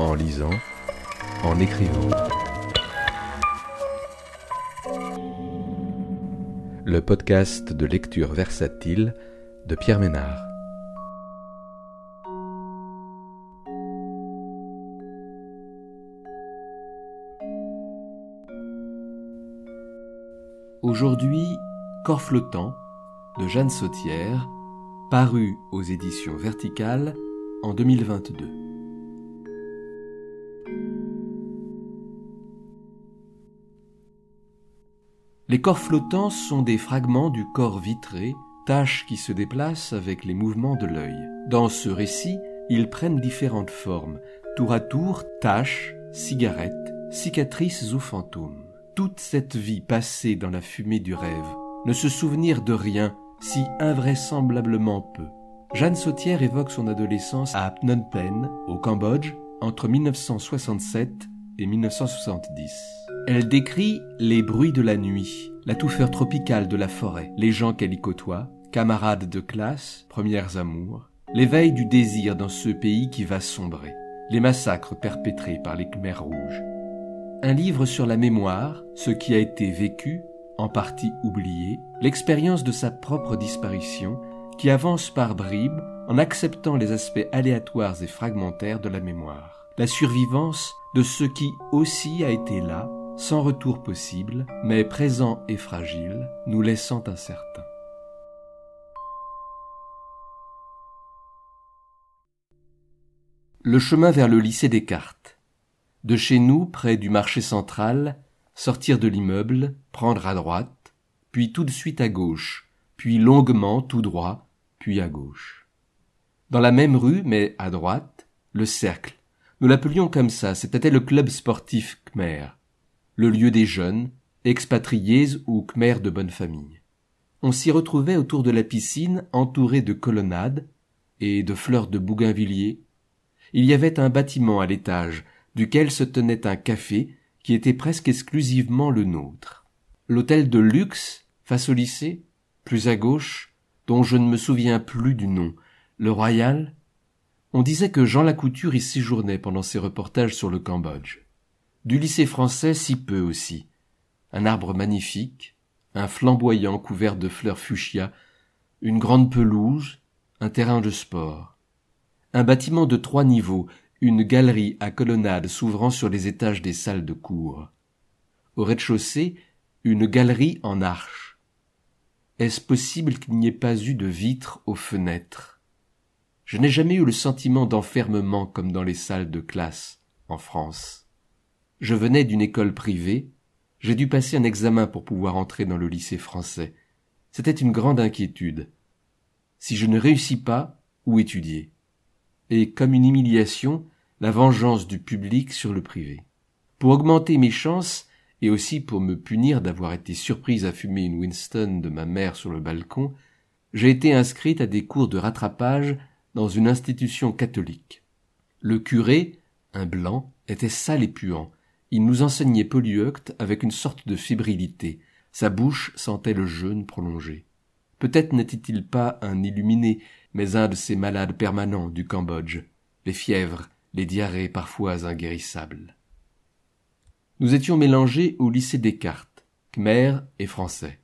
en lisant, en écrivant. Le podcast de lecture versatile de Pierre Ménard. Aujourd'hui, Corps flottant de Jeanne Sautière, paru aux éditions Verticales en 2022. Les corps flottants sont des fragments du corps vitré, tâches qui se déplacent avec les mouvements de l'œil. Dans ce récit, ils prennent différentes formes, tour à tour taches, cigarettes, cicatrices ou fantômes. Toute cette vie passée dans la fumée du rêve, ne se souvenir de rien, si invraisemblablement peu. Jeanne Sautière évoque son adolescence à Phnom Penh, au Cambodge, entre 1967 et 1970. Elle décrit les bruits de la nuit, la touffeur tropicale de la forêt, les gens qu'elle y côtoie, camarades de classe, premières amours, l'éveil du désir dans ce pays qui va sombrer, les massacres perpétrés par les Khmers rouges. Un livre sur la mémoire, ce qui a été vécu, en partie oublié, l'expérience de sa propre disparition, qui avance par bribes en acceptant les aspects aléatoires et fragmentaires de la mémoire. La survivance de ce qui aussi a été là, sans retour possible, mais présent et fragile, nous laissant incertains. Le chemin vers le lycée Descartes. De chez nous, près du marché central, sortir de l'immeuble, prendre à droite, puis tout de suite à gauche, puis longuement tout droit, puis à gauche. Dans la même rue, mais à droite, le cercle. Nous l'appelions comme ça, c'était le club sportif Khmer le lieu des jeunes, expatriés ou khmers de bonne famille. On s'y retrouvait autour de la piscine entouré de colonnades et de fleurs de bougainvilliers. Il y avait un bâtiment à l'étage, duquel se tenait un café qui était presque exclusivement le nôtre. L'hôtel de luxe, face au lycée, plus à gauche, dont je ne me souviens plus du nom, le Royal, on disait que Jean Lacouture y séjournait pendant ses reportages sur le Cambodge. Du lycée français si peu aussi. Un arbre magnifique, un flamboyant couvert de fleurs fuchsia, une grande pelouse, un terrain de sport. Un bâtiment de trois niveaux, une galerie à colonnade s'ouvrant sur les étages des salles de cours. Au rez-de-chaussée, une galerie en arche. Est-ce possible qu'il n'y ait pas eu de vitres aux fenêtres? Je n'ai jamais eu le sentiment d'enfermement comme dans les salles de classe en France. Je venais d'une école privée, j'ai dû passer un examen pour pouvoir entrer dans le lycée français. C'était une grande inquiétude. Si je ne réussis pas, où étudier? Et comme une humiliation, la vengeance du public sur le privé. Pour augmenter mes chances, et aussi pour me punir d'avoir été surprise à fumer une Winston de ma mère sur le balcon, j'ai été inscrite à des cours de rattrapage dans une institution catholique. Le curé, un blanc, était sale et puant, il nous enseignait Polyeucte avec une sorte de fébrilité. Sa bouche sentait le jeûne prolongé. Peut-être n'était-il pas un illuminé, mais un de ces malades permanents du Cambodge, les fièvres, les diarrhées parfois inguérissables. Nous étions mélangés au lycée Descartes, Khmer et Français.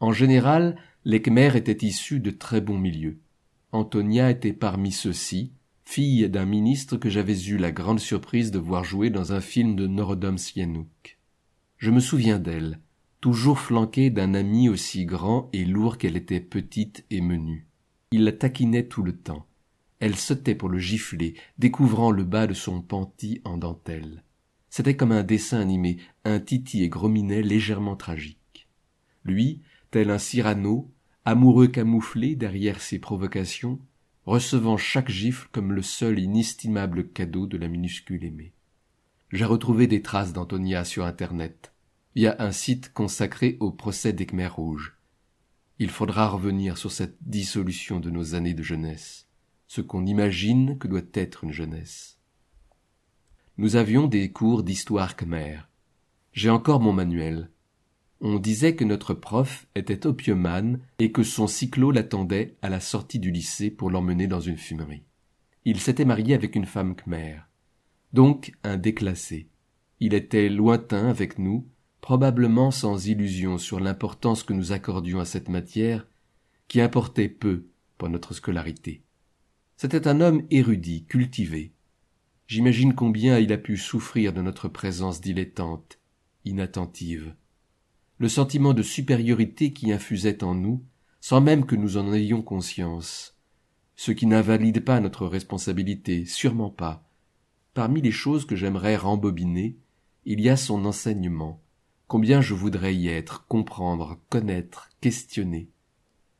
En général, les Khmers étaient issus de très bons milieux. Antonia était parmi ceux-ci, fille d'un ministre que j'avais eu la grande surprise de voir jouer dans un film de Norodom Sihanouk. Je me souviens d'elle, toujours flanquée d'un ami aussi grand et lourd qu'elle était petite et menue. Il la taquinait tout le temps. Elle sautait pour le gifler, découvrant le bas de son panty en dentelle. C'était comme un dessin animé, un Titi et Grominet légèrement tragique. Lui, tel un Cyrano, amoureux camouflé derrière ses provocations, recevant chaque gifle comme le seul inestimable cadeau de la minuscule aimée. J'ai retrouvé des traces d'Antonia sur Internet. Il y a un site consacré au procès des Khmers rouges. Il faudra revenir sur cette dissolution de nos années de jeunesse, ce qu'on imagine que doit être une jeunesse. Nous avions des cours d'histoire khmer. J'ai encore mon manuel. On disait que notre prof était opiumane et que son cyclo l'attendait à la sortie du lycée pour l'emmener dans une fumerie. Il s'était marié avec une femme khmer. donc un déclassé. Il était lointain avec nous, probablement sans illusion sur l'importance que nous accordions à cette matière, qui importait peu pour notre scolarité. C'était un homme érudit, cultivé. J'imagine combien il a pu souffrir de notre présence dilettante, inattentive. Le sentiment de supériorité qui infusait en nous, sans même que nous en ayons conscience, ce qui n'invalide pas notre responsabilité, sûrement pas. Parmi les choses que j'aimerais rembobiner, il y a son enseignement. Combien je voudrais y être, comprendre, connaître, questionner.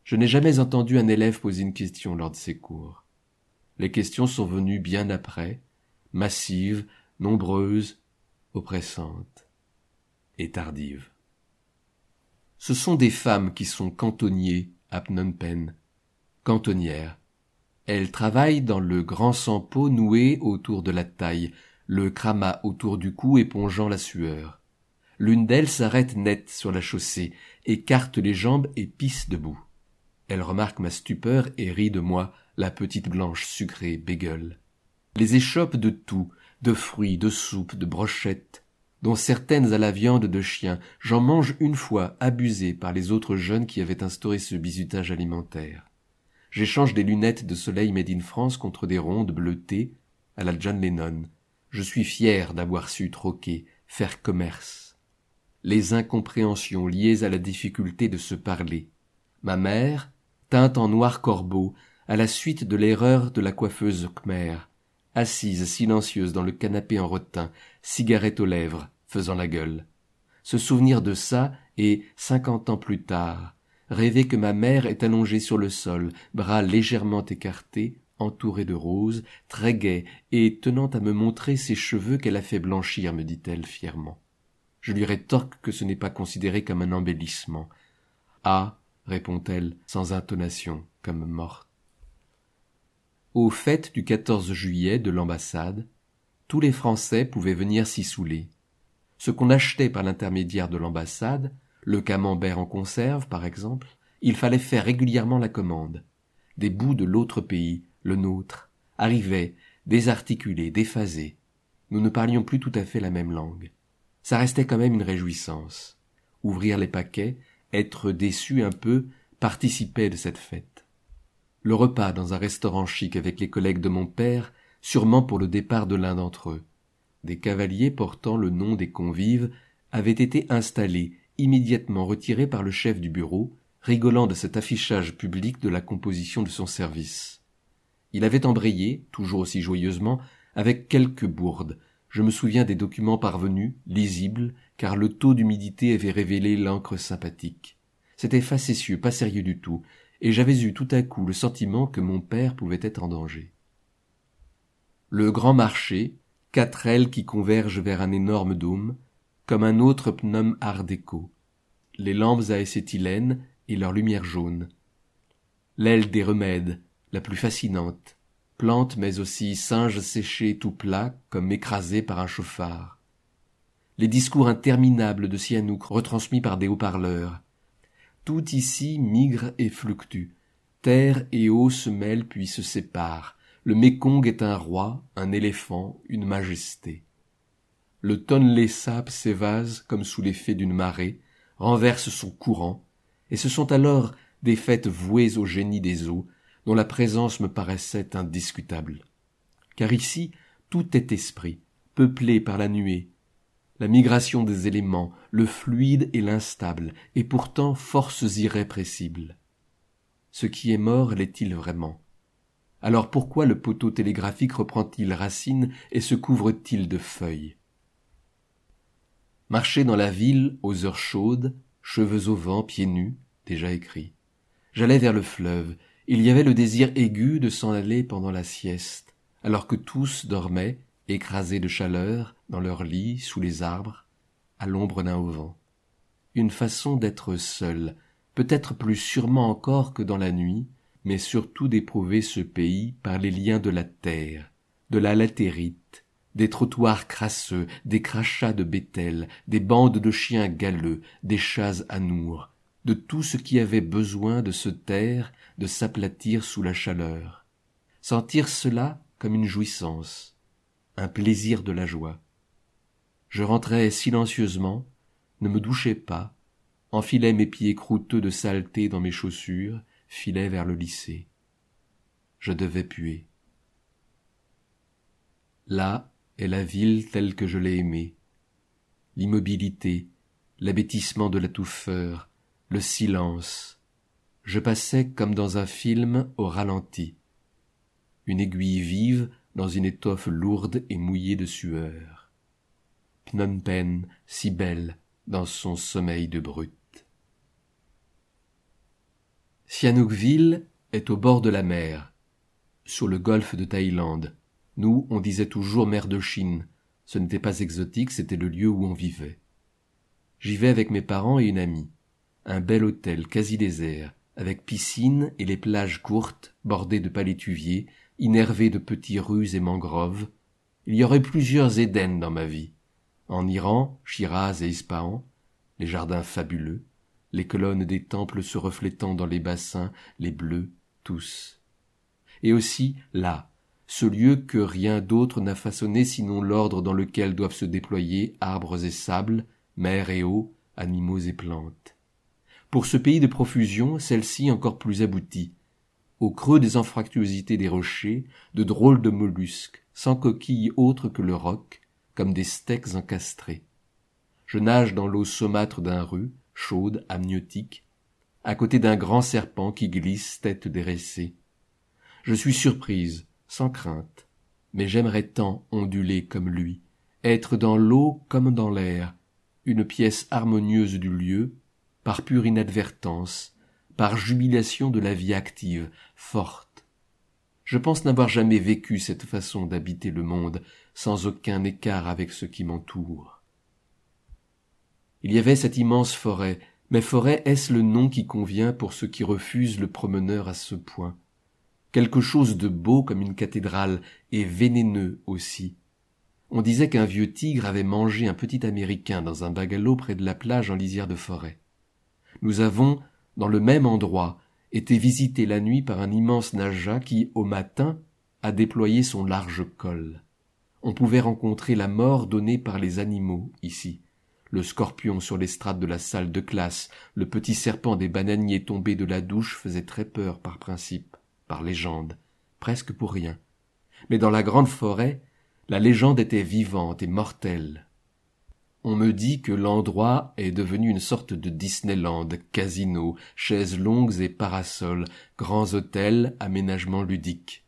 Je n'ai jamais entendu un élève poser une question lors de ses cours. Les questions sont venues bien après, massives, nombreuses, oppressantes et tardives. Ce sont des femmes qui sont cantonniers à Phnom Penh, cantonnières, elle travaille dans le grand sampo noué autour de la taille, le crama autour du cou épongeant la sueur. L'une d'elles s'arrête net sur la chaussée, écarte les jambes et pisse debout. Elle remarque ma stupeur et rit de moi, la petite blanche sucrée bégueule. Les échoppes de tout, de fruits, de soupes, de brochettes, dont certaines à la viande de chien, j'en mange une fois abusé par les autres jeunes qui avaient instauré ce bizutage alimentaire. J'échange des lunettes de soleil made in France contre des rondes bleutées à la John Lennon. Je suis fier d'avoir su troquer, faire commerce. Les incompréhensions liées à la difficulté de se parler. Ma mère, teinte en noir corbeau, à la suite de l'erreur de la coiffeuse Khmer, assise silencieuse dans le canapé en rotin, cigarette aux lèvres, faisant la gueule. Se souvenir de ça et, cinquante ans plus tard, rêver que ma mère est allongée sur le sol, bras légèrement écartés, entourée de roses, très gaie, et tenant à me montrer ses cheveux qu'elle a fait blanchir, me dit-elle fièrement. Je lui rétorque que ce n'est pas considéré comme un embellissement. Ah, répond-elle, sans intonation, comme morte. Aux fêtes du 14 juillet de l'ambassade, tous les Français pouvaient venir s'y saouler. Ce qu'on achetait par l'intermédiaire de l'ambassade le camembert en conserve, par exemple, il fallait faire régulièrement la commande. Des bouts de l'autre pays, le nôtre, arrivaient, désarticulés, déphasés. Nous ne parlions plus tout à fait la même langue. Ça restait quand même une réjouissance. Ouvrir les paquets, être déçu un peu, participait de cette fête. Le repas dans un restaurant chic avec les collègues de mon père, sûrement pour le départ de l'un d'entre eux. Des cavaliers portant le nom des convives avaient été installés immédiatement retiré par le chef du bureau, rigolant de cet affichage public de la composition de son service. Il avait embrayé, toujours aussi joyeusement, avec quelques bourdes. Je me souviens des documents parvenus, lisibles, car le taux d'humidité avait révélé l'encre sympathique. C'était facétieux, pas sérieux du tout, et j'avais eu tout à coup le sentiment que mon père pouvait être en danger. Le grand marché, quatre ailes qui convergent vers un énorme dôme, comme un autre pnum art déco, les lampes à acétylène et leur lumière jaune. L'aile des remèdes, la plus fascinante, plante mais aussi singe séché tout plat comme écrasé par un chauffard. Les discours interminables de Sihanouk retransmis par des haut-parleurs. Tout ici migre et fluctue. Terre et eau se mêlent puis se séparent. Le Mékong est un roi, un éléphant, une majesté le Tonlé Sap s'évase comme sous l'effet d'une marée, renverse son courant, et ce sont alors des fêtes vouées au génie des eaux, dont la présence me paraissait indiscutable. Car ici, tout est esprit, peuplé par la nuée, la migration des éléments, le fluide et l'instable, et pourtant forces irrépressibles. Ce qui est mort l'est-il vraiment? Alors pourquoi le poteau télégraphique reprend-il racine et se couvre-t-il de feuilles? Marcher dans la ville aux heures chaudes, cheveux au vent, pieds nus, déjà écrit. J'allais vers le fleuve. Il y avait le désir aigu de s'en aller pendant la sieste, alors que tous dormaient, écrasés de chaleur, dans leurs lits, sous les arbres, à l'ombre d'un auvent. Une façon d'être seul, peut-être plus sûrement encore que dans la nuit, mais surtout d'éprouver ce pays par les liens de la terre, de la latérite, des trottoirs crasseux, des crachats de bétel, des bandes de chiens galeux, des chats anours, de tout ce qui avait besoin de se taire, de s'aplatir sous la chaleur. Sentir cela comme une jouissance. un plaisir de la joie. Je rentrais silencieusement, ne me douchais pas, enfilais mes pieds croûteux de saleté dans mes chaussures, filais vers le lycée. Je devais puer. Là est la ville telle que je l'ai aimée. L'immobilité, l'abêtissement de la touffeur, le silence. Je passais comme dans un film au ralenti. Une aiguille vive dans une étoffe lourde et mouillée de sueur. Phnom Penh, si belle dans son sommeil de brute. Sihanoukville est au bord de la mer, sur le golfe de Thaïlande. Nous, on disait toujours mer de Chine. Ce n'était pas exotique, c'était le lieu où on vivait. J'y vais avec mes parents et une amie. Un bel hôtel quasi désert, avec piscine et les plages courtes, bordées de palétuviers, innervées de petits rues et mangroves. Il y aurait plusieurs Éden dans ma vie. En Iran, Shiraz et Ispahan, les jardins fabuleux, les colonnes des temples se reflétant dans les bassins, les bleus, tous. Et aussi, là, ce lieu que rien d'autre n'a façonné sinon l'ordre dans lequel doivent se déployer arbres et sables, mer et eau, animaux et plantes. Pour ce pays de profusion, celle-ci encore plus aboutie. Au creux des anfractuosités des rochers, de drôles de mollusques, sans coquilles autres que le roc, comme des steaks encastrés. Je nage dans l'eau saumâtre d'un rue, chaude, amniotique, à côté d'un grand serpent qui glisse tête dressée. Je suis surprise, sans crainte, mais j'aimerais tant onduler comme lui, être dans l'eau comme dans l'air, une pièce harmonieuse du lieu, par pure inadvertance, par jubilation de la vie active, forte. Je pense n'avoir jamais vécu cette façon d'habiter le monde sans aucun écart avec ce qui m'entoure. Il y avait cette immense forêt, mais forêt est-ce le nom qui convient pour ceux qui refusent le promeneur à ce point? Quelque chose de beau comme une cathédrale, et vénéneux aussi, on disait qu'un vieux tigre avait mangé un petit Américain dans un bungalow près de la plage en lisière de forêt. Nous avons, dans le même endroit, été visités la nuit par un immense naja qui, au matin, a déployé son large col. On pouvait rencontrer la mort donnée par les animaux ici. Le scorpion sur l'estrade de la salle de classe, le petit serpent des bananiers tombés de la douche faisait très peur par principe, par légende, presque pour rien. Mais dans la grande forêt, la légende était vivante et mortelle. On me dit que l'endroit est devenu une sorte de Disneyland, casino, chaises longues et parasols, grands hôtels, aménagements ludiques.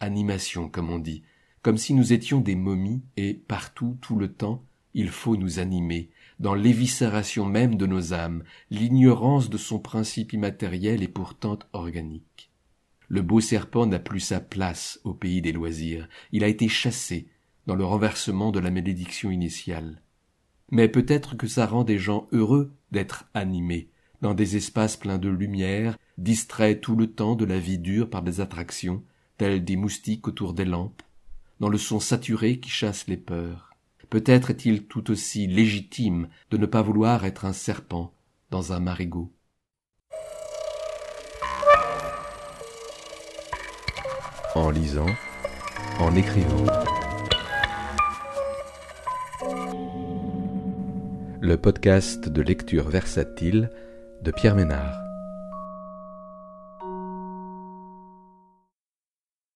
Animation, comme on dit, comme si nous étions des momies et, partout, tout le temps, il faut nous animer, dans l'éviscération même de nos âmes, l'ignorance de son principe immatériel et pourtant organique. Le beau serpent n'a plus sa place au pays des loisirs. Il a été chassé dans le renversement de la malédiction initiale. Mais peut-être que ça rend des gens heureux d'être animés, dans des espaces pleins de lumière, distraits tout le temps de la vie dure par des attractions, tels des moustiques autour des lampes, dans le son saturé qui chasse les peurs. Peut-être est-il tout aussi légitime de ne pas vouloir être un serpent dans un marigot. en lisant, en écrivant. Le podcast de lecture versatile de Pierre Ménard.